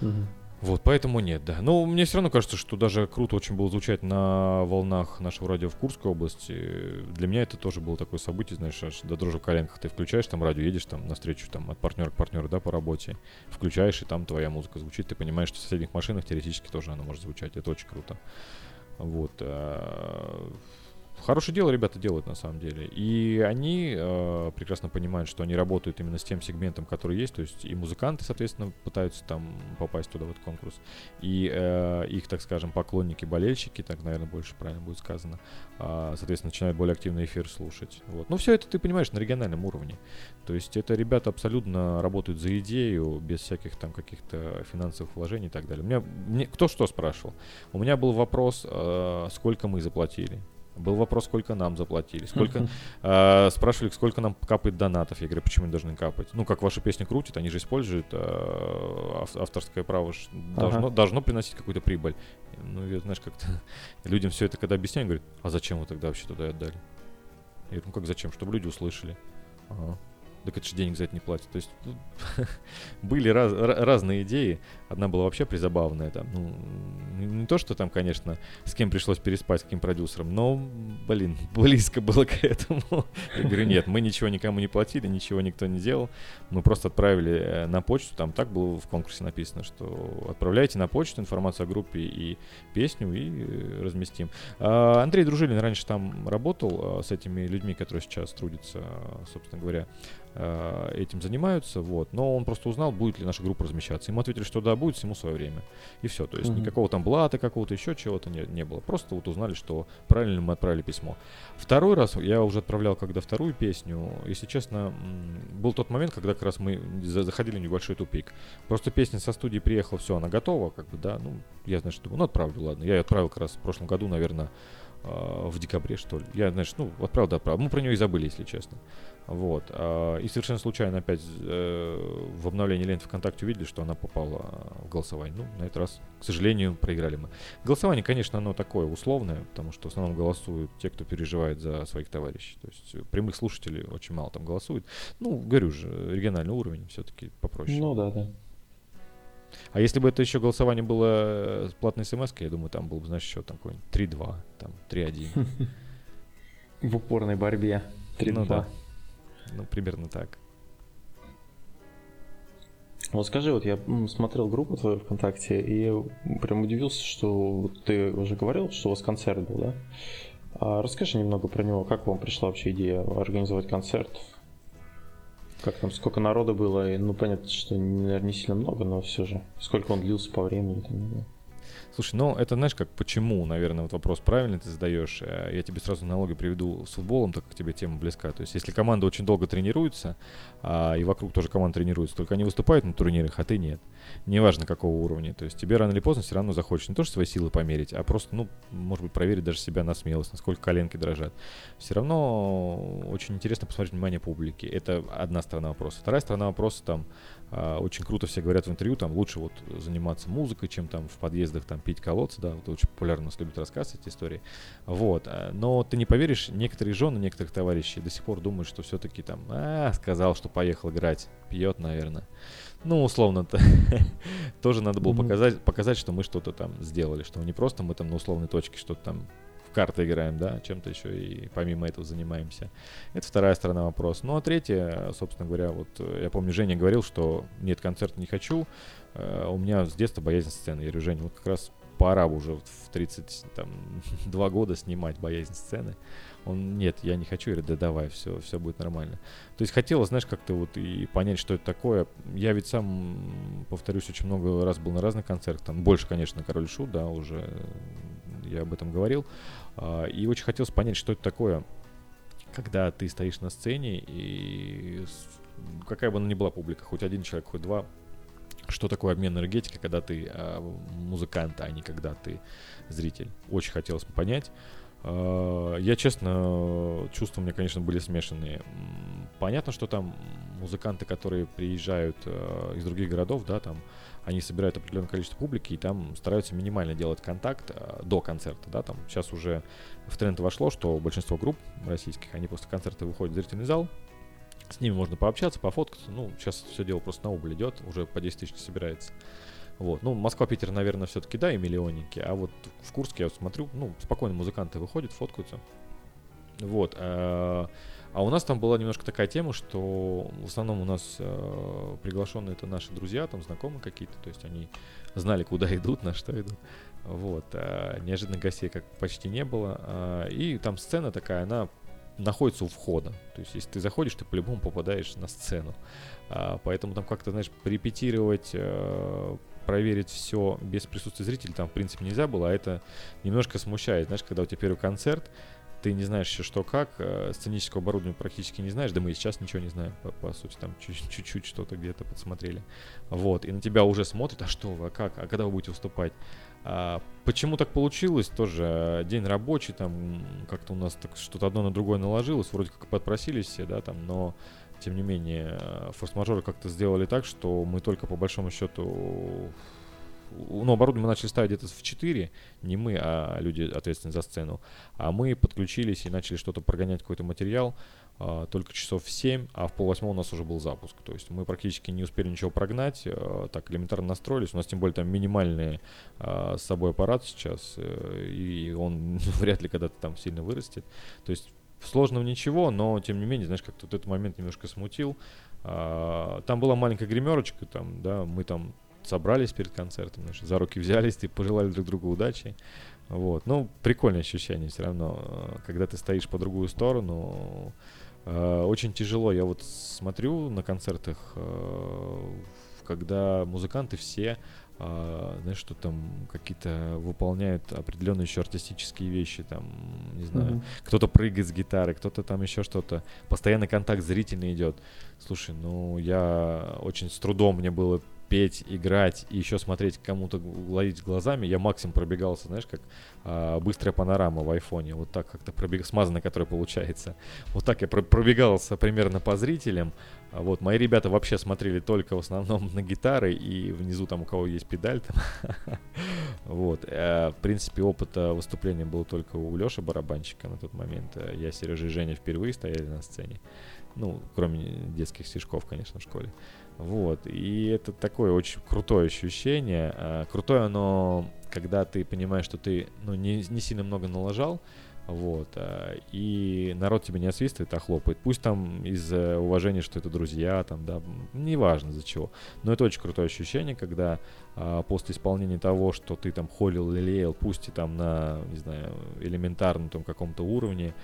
Угу. Вот, поэтому нет, да. Но мне все равно кажется, что даже круто очень было звучать на волнах нашего радио в Курской области. Для меня это тоже было такое событие, знаешь, аж до дрожи в коленках. Ты включаешь там радио, едешь там навстречу там от партнера к партнеру, да, по работе, включаешь, и там твоя музыка звучит, ты понимаешь, что в соседних машинах теоретически тоже она может звучать. Это очень круто. Вот. Хорошее дело ребята делают на самом деле. И они э, прекрасно понимают, что они работают именно с тем сегментом, который есть. То есть и музыканты, соответственно, пытаются там попасть туда, в этот конкурс. И э, их, так скажем, поклонники, болельщики, так, наверное, больше правильно будет сказано, э, соответственно, начинают более активно эфир слушать. Вот. Но все это ты понимаешь на региональном уровне. То есть это ребята абсолютно работают за идею, без всяких там каких-то финансовых вложений и так далее. У меня, мне, кто что спрашивал? У меня был вопрос, э, сколько мы заплатили. Был вопрос, сколько нам заплатили. Сколько э, спрашивали, сколько нам капает донатов. Я говорю, почему они должны капать? Ну, как ваша песня крутит, они же используют э, авторское право, должно, ага. должно приносить какую-то прибыль. Ну, я, знаешь, как-то людям все это когда объясняю, говорят, а зачем вы тогда вообще туда отдали? Я говорю, ну как зачем? Чтобы люди услышали. Ага так это же денег за это не платят. То есть ну, были раз, разные идеи. Одна была вообще призабавная. Там, ну, не то, что там, конечно, с кем пришлось переспать, с каким продюсером, но, блин, близко было к этому. Я говорю, нет, мы ничего никому не платили, ничего никто не делал. Мы просто отправили э, на почту, там так было в конкурсе написано, что отправляйте на почту информацию о группе и песню, и э, разместим. А Андрей Дружилин раньше там работал а, с этими людьми, которые сейчас трудятся, собственно говоря, Э, этим занимаются, вот. Но он просто узнал, будет ли наша группа размещаться. Ему ответили, что да, будет всему свое время. И все. То есть mm-hmm. никакого там блата какого-то, еще чего-то не, не было. Просто вот узнали, что правильно мы отправили письмо. Второй раз я уже отправлял, когда вторую песню. Если честно, был тот момент, когда как раз мы заходили в небольшой тупик. Просто песня со студии приехала, все, она готова, как бы, да. Ну, я, значит, думаю, ну, отправлю, ладно. Я ее отправил как раз в прошлом году, наверное, э, в декабре, что ли. Я, значит, ну, отправил, да, отправил. Мы про нее и забыли, если честно. Вот. А, и совершенно случайно опять э, в обновлении ленты ВКонтакте увидели, что она попала в голосование. Ну, на этот раз, к сожалению, проиграли мы. Голосование, конечно, оно такое условное, потому что в основном голосуют те, кто переживает за своих товарищей. То есть прямых слушателей очень мало там голосует. Ну, говорю же, региональный уровень все-таки попроще. Ну да, да. А если бы это еще голосование было с платной смс я думаю, там был бы, знаешь, еще там какой-нибудь 3-2, там 3-1. В упорной борьбе. 3-2. Ну, примерно так. Вот скажи, вот я смотрел группу твою ВКонтакте и прям удивился, что ты уже говорил, что у вас концерт был, да? А расскажи немного про него, как вам пришла вообще идея организовать концерт? Как там, сколько народа было? И, ну, понятно, что, наверное, не сильно много, но все же. Сколько он длился по времени? Там, Слушай, ну это знаешь, как почему, наверное, вот вопрос правильный ты задаешь. Э, я тебе сразу аналогию приведу с футболом, так как тебе тема близка. То есть, если команда очень долго тренируется, а, и вокруг тоже команда тренируется, только они выступают на турнирах, а ты нет. Неважно какого уровня. То есть тебе рано или поздно все равно захочешь не то, что свои силы померить, а просто, ну, может быть, проверить даже себя на смелость, насколько коленки дрожат. Все равно очень интересно посмотреть внимание публики. Это одна сторона вопроса. Вторая сторона вопроса там а, очень круто все говорят в интервью, там лучше вот заниматься музыкой, чем там в подъездах там пить колодцы, да, вот очень популярно нас любят рассказывать эти истории. Вот, а, но ты не поверишь, некоторые жены некоторых товарищей до сих пор думают, что все-таки там, а, сказал, что поехал играть, пьет, наверное. Ну, условно-то. Тоже надо было показать, показать, что мы что-то там сделали, что не просто мы там на условной точке что-то там карты играем, да, чем-то еще и помимо этого занимаемся. Это вторая сторона вопроса. Ну, а третья, собственно говоря, вот э, я помню, Женя говорил, что нет, концерт не хочу, э, у меня с детства боязнь сцены. Я говорю, Женя, вот как раз пора уже в 32 года снимать боязнь сцены. Он, нет, я не хочу. Я говорю, да давай, все, все будет нормально. То есть хотелось, знаешь, как-то вот и понять, что это такое. Я ведь сам, повторюсь, очень много раз был на разных концертах. Там больше, конечно, Король Шут, да, уже я об этом говорил. А, и очень хотелось понять, что это такое, когда ты стоишь на сцене, и какая бы она ни была публика, хоть один человек, хоть два, что такое обмен энергетикой, когда ты а, музыкант, а не когда ты зритель. Очень хотелось понять. А, я, честно, чувства у меня, конечно, были смешанные. Понятно, что там музыканты, которые приезжают из других городов, да, там они собирают определенное количество публики и там стараются минимально делать контакт э, до концерта, да, там сейчас уже в тренд вошло, что большинство групп российских, они после концерта выходят в зрительный зал, с ними можно пообщаться, пофоткаться, ну, сейчас все дело просто на убыль идет, уже по 10 тысяч собирается. Вот. Ну, Москва, Питер, наверное, все-таки, да, и миллионники. А вот в Курске я вот смотрю, ну, спокойно музыканты выходят, фоткаются. Вот. Э, а у нас там была немножко такая тема, что в основном у нас э, приглашенные это наши друзья, там знакомые какие-то, то есть они знали, куда идут, на что идут. Вот. А неожиданных гостей как почти не было. А, и там сцена такая, она находится у входа. То есть, если ты заходишь, ты по-любому попадаешь на сцену. А, поэтому там как-то, знаешь, порепетировать, а, проверить все без присутствия зрителей там, в принципе, нельзя было, а это немножко смущает. Знаешь, когда у тебя первый концерт, ты не знаешь еще что как, э, сценического оборудования практически не знаешь, да мы и сейчас ничего не знаем, по, по сути, там чуть-чуть что-то где-то подсмотрели. Вот, и на тебя уже смотрят, а что вы, а как, а когда вы будете выступать? А, почему так получилось, тоже э, день рабочий, там как-то у нас так что-то одно на другое наложилось, вроде как подпросились все, да, там, но тем не менее, э, форс-мажоры как-то сделали так, что мы только по большому счету ну, оборудование мы начали ставить где-то в 4, не мы, а люди ответственные за сцену. А мы подключились и начали что-то прогонять, какой-то материал а, только часов в 7, а в полвосьмого у нас уже был запуск. То есть мы практически не успели ничего прогнать, а, так элементарно настроились. У нас тем более там минимальный а, с собой аппарат сейчас, а, и он вряд ли когда-то там сильно вырастет. То есть сложного ничего, но тем не менее, знаешь, как-то вот этот момент немножко смутил. Там была маленькая гримерочка, там, да, мы там собрались перед концертом, значит, за руки взялись и пожелали друг другу удачи. Вот. Ну, прикольное ощущение все равно, э, когда ты стоишь по другую сторону. Э, очень тяжело. Я вот смотрю на концертах, э, когда музыканты все а, знаешь, что там какие-то выполняют определенные еще артистические вещи, там, не знаю, mm-hmm. кто-то прыгает с гитары, кто-то там еще что-то, постоянный контакт зрительный идет. Слушай, ну я очень с трудом мне было петь, играть и еще смотреть кому-то ловить глазами, я максимум пробегался, знаешь, как а, быстрая панорама в айфоне, вот так как-то пробег, смазанная, которая получается. Вот так я про- пробегался примерно по зрителям. А вот мои ребята вообще смотрели только в основном на гитары и внизу там у кого есть педаль вот. А, в принципе, опыт выступления был только у Леши барабанщика на тот момент. Я, Сережа и Женя впервые стояли на сцене. Ну, кроме детских стишков, конечно, в школе. Вот. И это такое очень крутое ощущение. А, крутое оно, когда ты понимаешь, что ты ну, не, не сильно много налажал, вот, а, и народ тебя не освистывает, а хлопает. Пусть там из уважения, что это друзья, там, да, неважно за чего. Но это очень крутое ощущение, когда после исполнения того, что ты там холил, лелеял, пусть и там на, не знаю, элементарном там каком-то уровне,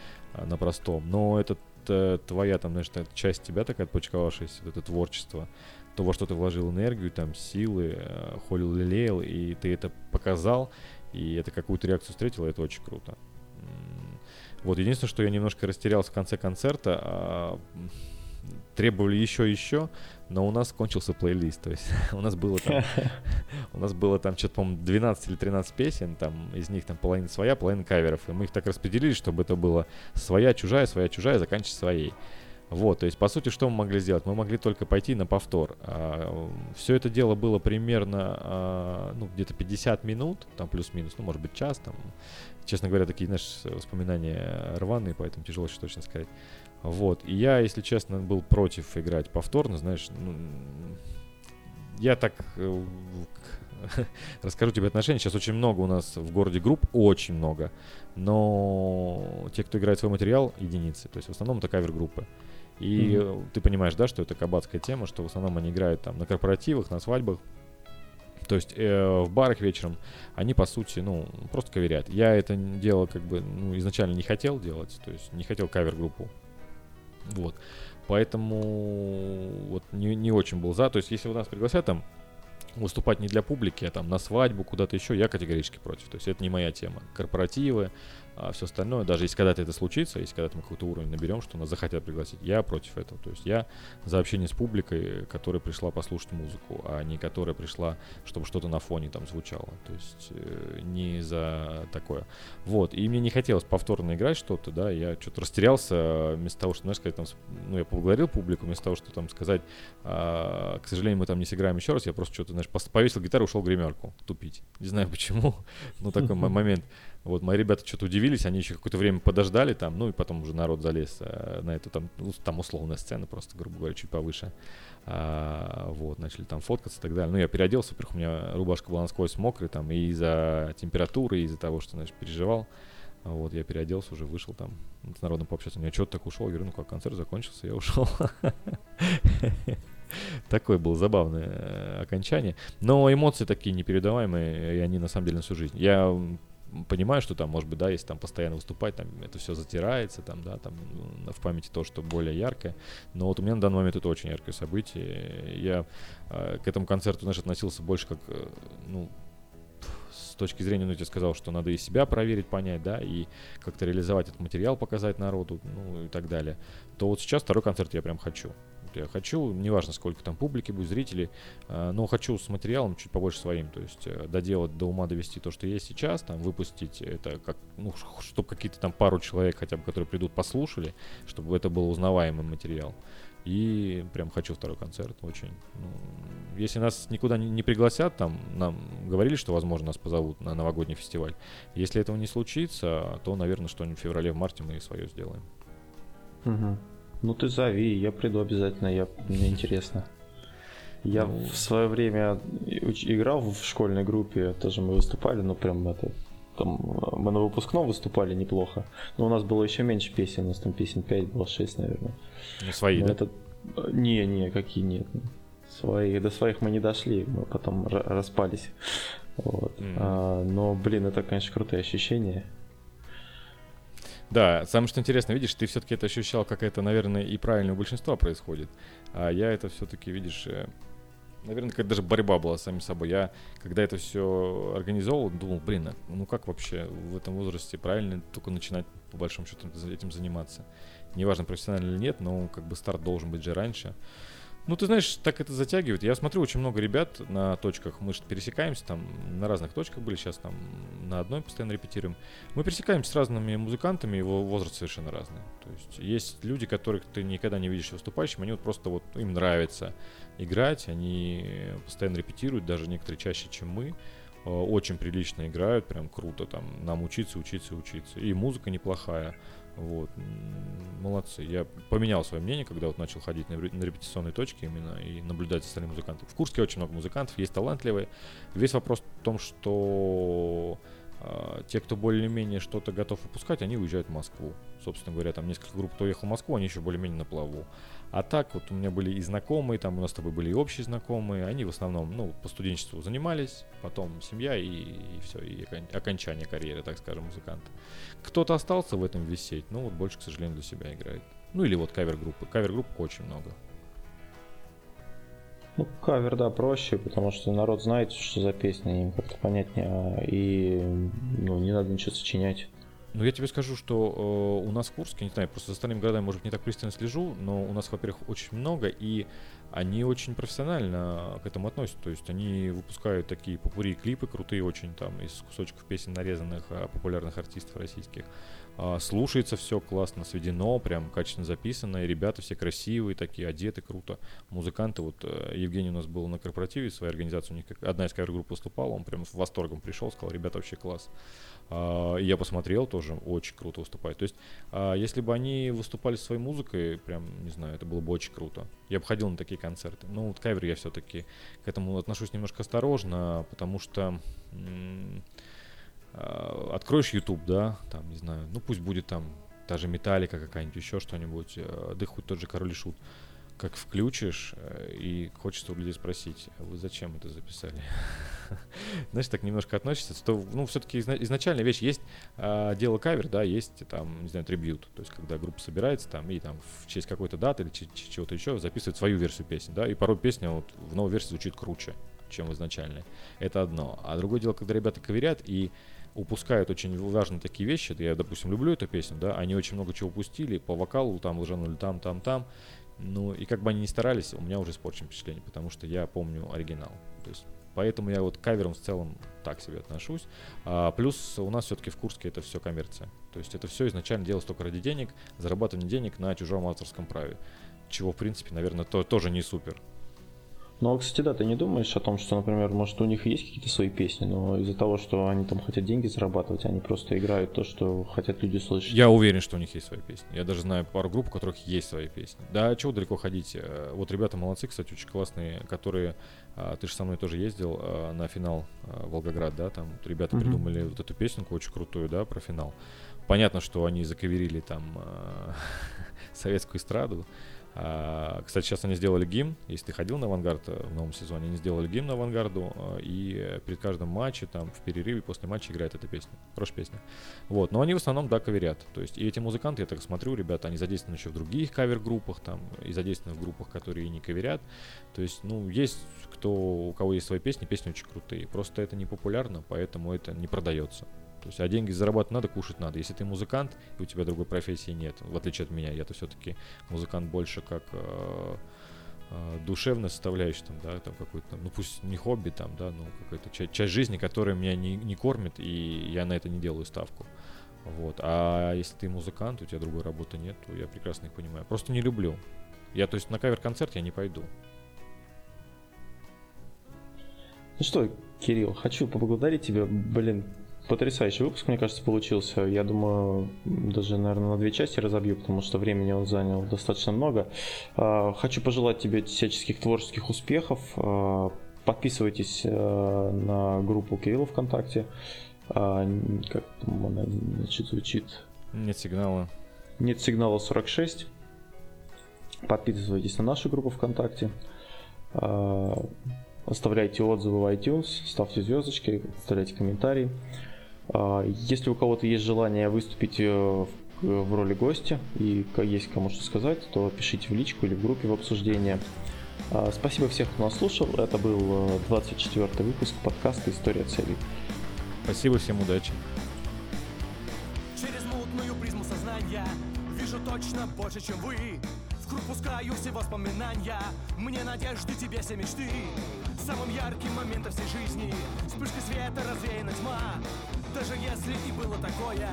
на простом, но это твоя там, знаешь, часть тебя такая отпочковавшаяся, это творчество, то, во что ты вложил энергию, там, силы, э, холил, лелеял, и ты это показал, и это какую-то реакцию встретил, это очень круто. Вот, единственное, что я немножко растерялся в конце концерта, а, требовали еще и еще, но у нас кончился плейлист, то есть у нас было там, у нас было там что-то, по-моему, 12 или 13 песен, там из них там половина своя, половина каверов, и мы их так распределили, чтобы это было своя, чужая, своя, чужая, заканчивать своей. Вот, то есть, по сути, что мы могли сделать? Мы могли только пойти на повтор. А, все это дело было примерно, а, ну, где-то 50 минут, там плюс-минус, ну, может быть, час, там. Честно говоря, такие, знаешь, воспоминания рваные, поэтому тяжело что точно сказать. Вот, и я, если честно, был против играть повторно, знаешь, ну, я так э, расскажу тебе отношения. Сейчас очень много у нас в городе групп, очень много. Но те, кто играет свой материал, единицы. То есть в основном это кавер-группы. И mm-hmm. ты понимаешь, да, что это кабацкая тема, что в основном они играют там на корпоративах, на свадьбах. То есть э, в барах вечером они, по сути, ну, просто каверят. Я это дело как бы ну, изначально не хотел делать, то есть не хотел кавер-группу. Вот. Поэтому вот не, не очень был за. То есть если у нас пригласят там выступать не для публики, а там на свадьбу, куда-то еще, я категорически против. То есть это не моя тема. Корпоративы, а все остальное, даже если когда-то это случится, если когда-то мы какой-то уровень наберем, что нас захотят пригласить, я против этого. То есть я за общение с публикой, которая пришла послушать музыку, а не которая пришла, чтобы что-то на фоне там звучало. То есть э, не за такое. Вот. И мне не хотелось повторно играть что-то, да, я что-то растерялся вместо того, что, знаешь, сказать, там, ну, я поблагодарил публику, вместо того, что там сказать, а, к сожалению, мы там не сыграем еще раз, я просто что-то, знаешь, повесил гитару, ушел в гримерку тупить. Не знаю почему, но такой момент. Вот мои ребята что-то удивились, они еще какое-то время подождали там, ну и потом уже народ залез э, на эту там, ну, там условная сцена, просто, грубо говоря, чуть повыше. А, вот, начали там фоткаться и так далее. Ну, я переоделся, во-первых, у меня рубашка была насквозь мокрая, там, и из-за температуры, и из-за того, что, знаешь, переживал. Вот, я переоделся, уже вышел там с народом пообщаться. У меня что-то так ушел. Я говорю, ну как, концерт закончился, я ушел. Такое было забавное э, окончание. Но эмоции такие непередаваемые, и они на самом деле на всю жизнь. Я понимаю, что там, может быть, да, если там постоянно выступать, там это все затирается, там, да, там ну, в памяти то, что более яркое. Но вот у меня на данный момент это очень яркое событие. Я э, к этому концерту, знаешь, относился больше как, э, ну, с точки зрения, ну, я тебе сказал, что надо и себя проверить, понять, да, и как-то реализовать этот материал, показать народу, ну, и так далее. То вот сейчас второй концерт я прям хочу. Я хочу, неважно сколько там публики будет, зрителей, а, но хочу с материалом чуть побольше своим, то есть э, доделать до ума довести то, что есть сейчас, там выпустить это как, ну, чтобы какие-то там пару человек хотя бы, которые придут, послушали, чтобы это был узнаваемый материал. И прям хочу второй концерт очень. Ну, если нас никуда не, не пригласят, там нам говорили, что, возможно, нас позовут на новогодний фестиваль. Если этого не случится, то, наверное, что-нибудь в феврале-марте мы свое сделаем. Угу. Ну ты зови, я приду обязательно, я, мне интересно. Я ну... в свое время играл в школьной группе, тоже мы выступали, но прям это там мы на выпускном выступали неплохо. Но у нас было еще меньше песен, у нас там песен 5 было, 6, наверное. Ну, свои, но да? Это... Не, не, какие нет. Свои, до своих мы не дошли, мы потом распались. Вот. Mm. А, но, блин, это, конечно, крутое ощущение. Да, самое что интересно, видишь, ты все-таки это ощущал, как это, наверное, и правильно у большинства происходит. А я это все-таки, видишь, э, наверное, как даже борьба была с самим собой. Я, когда это все организовал, думал, блин, а ну как вообще в этом возрасте правильно только начинать, по большому счету, этим заниматься. Неважно, профессионально или нет, но как бы старт должен быть же раньше. Ну, ты знаешь, так это затягивает. Я смотрю очень много ребят на точках. Мы же пересекаемся там на разных точках были сейчас там на одной постоянно репетируем. Мы пересекаемся с разными музыкантами, его возраст совершенно разный. То есть есть люди, которых ты никогда не видишь выступающим, они вот просто вот им нравится играть, они постоянно репетируют, даже некоторые чаще, чем мы э, очень прилично играют, прям круто там, нам учиться, учиться, учиться. И музыка неплохая. Вот. Молодцы. Я поменял свое мнение, когда вот начал ходить на, на репетиционные точки именно и наблюдать за остальными музыкантами. В Курске очень много музыкантов, есть талантливые. Весь вопрос в том, что э, те, кто более-менее что-то готов выпускать, они уезжают в Москву. Собственно говоря, там несколько групп, кто уехал в Москву, они еще более-менее на плаву. А так вот у меня были и знакомые, там у нас с тобой были и общие знакомые, они в основном, ну, по студенчеству занимались, потом семья и, и все, и окончание карьеры, так скажем, музыканта. Кто-то остался в этом висеть, но вот больше, к сожалению, для себя играет. Ну или вот кавер-группы. Кавер-групп очень много. Ну, кавер, да, проще, потому что народ знает, что за песня, им как-то понятнее, и ну, не надо ничего сочинять. Ну, я тебе скажу, что э, у нас в Курске, не знаю, просто за остальными городами, может, не так пристально слежу, но у нас, во-первых, очень много, и они очень профессионально к этому относятся. То есть они выпускают такие попури клипы крутые очень там из кусочков песен нарезанных а, популярных артистов российских. А, слушается все классно, сведено, прям качественно записано, и ребята все красивые, такие одеты, круто. Музыканты, вот э, Евгений у нас был на корпоративе своей организации, у них одна из кавер-групп выступала, он прям с восторгом пришел, сказал, ребята, вообще класс. А, я посмотрел тоже, очень круто выступает. То есть, а, если бы они выступали своей музыкой, прям, не знаю, это было бы очень круто. Я бы ходил на такие концерты. Ну, вот кавер я все-таки к этому отношусь немножко осторожно, потому что а, откроешь YouTube, да, там, не знаю, ну пусть будет там та же Металлика какая-нибудь, еще что-нибудь, да хоть тот же Король и Шут как включишь, э, и хочется у людей спросить, а вы зачем это записали? Знаешь, так немножко относится, что, ну, все-таки изначально вещь есть, а, дело кавер, да, есть там, не знаю, трибют, то есть когда группа собирается там и там в честь какой-то даты или чего-то еще записывает свою версию песни, да, и порой песня вот в новой версии звучит круче, чем в изначальной. Это одно. А другое дело, когда ребята каверят и упускают очень важные такие вещи. Я, допустим, люблю эту песню, да, они очень много чего упустили по вокалу, там лжанули там, там, там. Ну, и как бы они ни старались, у меня уже испорчено впечатление, потому что я помню оригинал. То есть, поэтому я вот к каверам в целом так себе отношусь. А, плюс у нас все-таки в Курске это все коммерция. То есть это все изначально делалось только ради денег, зарабатывание денег на чужом авторском праве. Чего, в принципе, наверное, то, тоже не супер. Ну, а, кстати, да, ты не думаешь о том, что, например, может, у них есть какие-то свои песни, но из-за того, что они там хотят деньги зарабатывать, они просто играют то, что хотят люди слышать. Я уверен, что у них есть свои песни. Я даже знаю пару групп, у которых есть свои песни. Да, чего далеко ходить? Э, вот ребята молодцы, кстати, очень классные, которые... А, ты же со мной тоже ездил а, на финал Волгоград, да? Там ребята mm-hmm. придумали вот эту песенку очень крутую, да, про финал. Понятно, что они заковерили там советскую эстраду, кстати, сейчас они сделали гимн. Если ты ходил на авангард э, в новом сезоне, они сделали гимн авангарду, э, и перед каждым матчем, там, в перерыве после матча играет эта песня. Хорошая песня. Вот. Но они в основном, да, каверят. То есть, и эти музыканты, я так смотрю, ребята, они задействованы еще в других кавер-группах, там, и задействованы в группах, которые не каверят. То есть, ну, есть кто, у кого есть свои песни, песни очень крутые. Просто это не популярно, поэтому это не продается. То есть, а деньги зарабатывать надо, кушать надо. Если ты музыкант, и у тебя другой профессии нет, в отличие от меня, я-то все-таки музыкант больше как э, э, душевная составляющая, там, да, там какой-то, ну пусть не хобби, там, да, но какая-то часть, часть жизни, которая меня не, не кормит, и я на это не делаю ставку. Вот. А если ты музыкант, у тебя другой работы нет, то я прекрасно их понимаю. Просто не люблю. Я, то есть, на кавер-концерт я не пойду. Ну что, Кирилл, хочу поблагодарить тебя. Блин, Потрясающий выпуск, мне кажется, получился. Я думаю, даже, наверное, на две части разобью, потому что времени он занял достаточно много. А, хочу пожелать тебе всяческих творческих успехов. А, подписывайтесь э, на группу Кирилла ВКонтакте. А, как там она значит, звучит? Нет сигнала. Нет сигнала 46. Подписывайтесь на нашу группу ВКонтакте. Оставляйте отзывы в iTunes, ставьте звездочки, оставляйте комментарии. А, если у кого-то есть желание выступить э, в роли гостя и есть кому что сказать, то пишите в личку или в группе в обсуждение. А, спасибо всех, кто нас слушал. Это был 24 э, выпуск подкаста «История целей». Спасибо, всем удачи. Через мутную призму сознания вижу точно больше, чем вы. В круг пускаю все воспоминания, мне надежды, тебе все мечты. Самым ярким моментом всей жизни Вспышка света развеяна тьма Даже если и было такое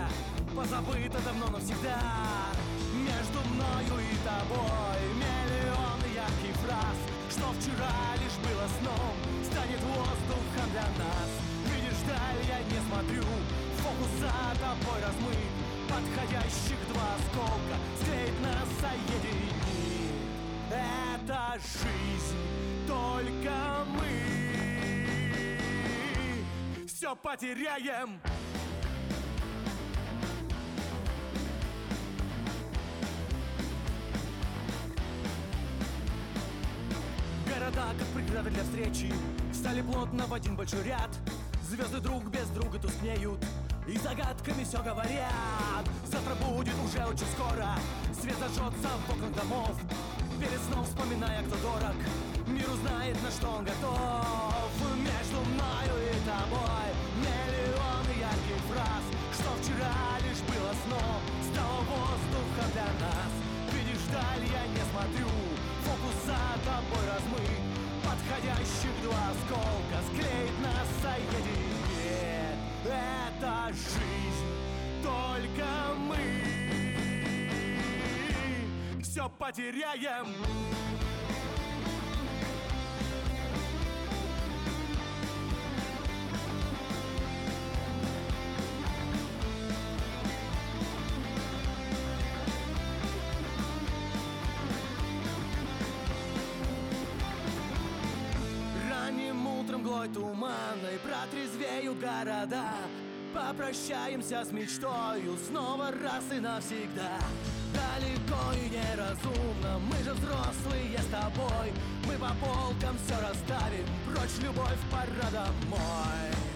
Позабыто давно навсегда. Между мною и тобой Миллионы ярких фраз. Что вчера лишь было сном Станет воздухом для нас. Видишь, даль я не смотрю Фокус за тобой размыт. Подходящих два осколка Склеит нас соединит Это жизнь только мы все потеряем. Города, как преграды для встречи, стали плотно в один большой ряд. Звезды друг без друга тускнеют и загадками все говорят. Завтра будет уже очень скоро, свет зажжется в окнах домов. Перед сном вспоминая, кто дорог Мир узнает, на что он готов Между мною и тобой сном Стало воздухом для нас. Видишь, даль я не смотрю. Фокус за тобой размыт. Подходящих два осколка Склеит нас соединит Это жизнь Только мы. Все потеряем глой туманной Протрезвеют города. Попрощаемся с мечтою Снова раз и навсегда. Далеко и неразумно Мы же взрослые с тобой. Мы по полкам все расставим Прочь любовь, пора домой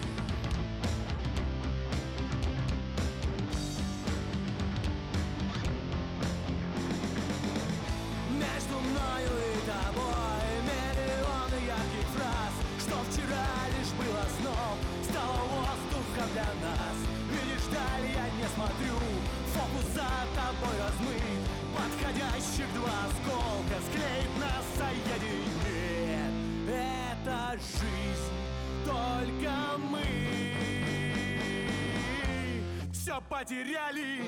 для нас. Видишь, даль я не смотрю. Фокус за тобой размыт. Подходящих два осколка Склеит нас, соединит Это жизнь Только мы. Все потеряли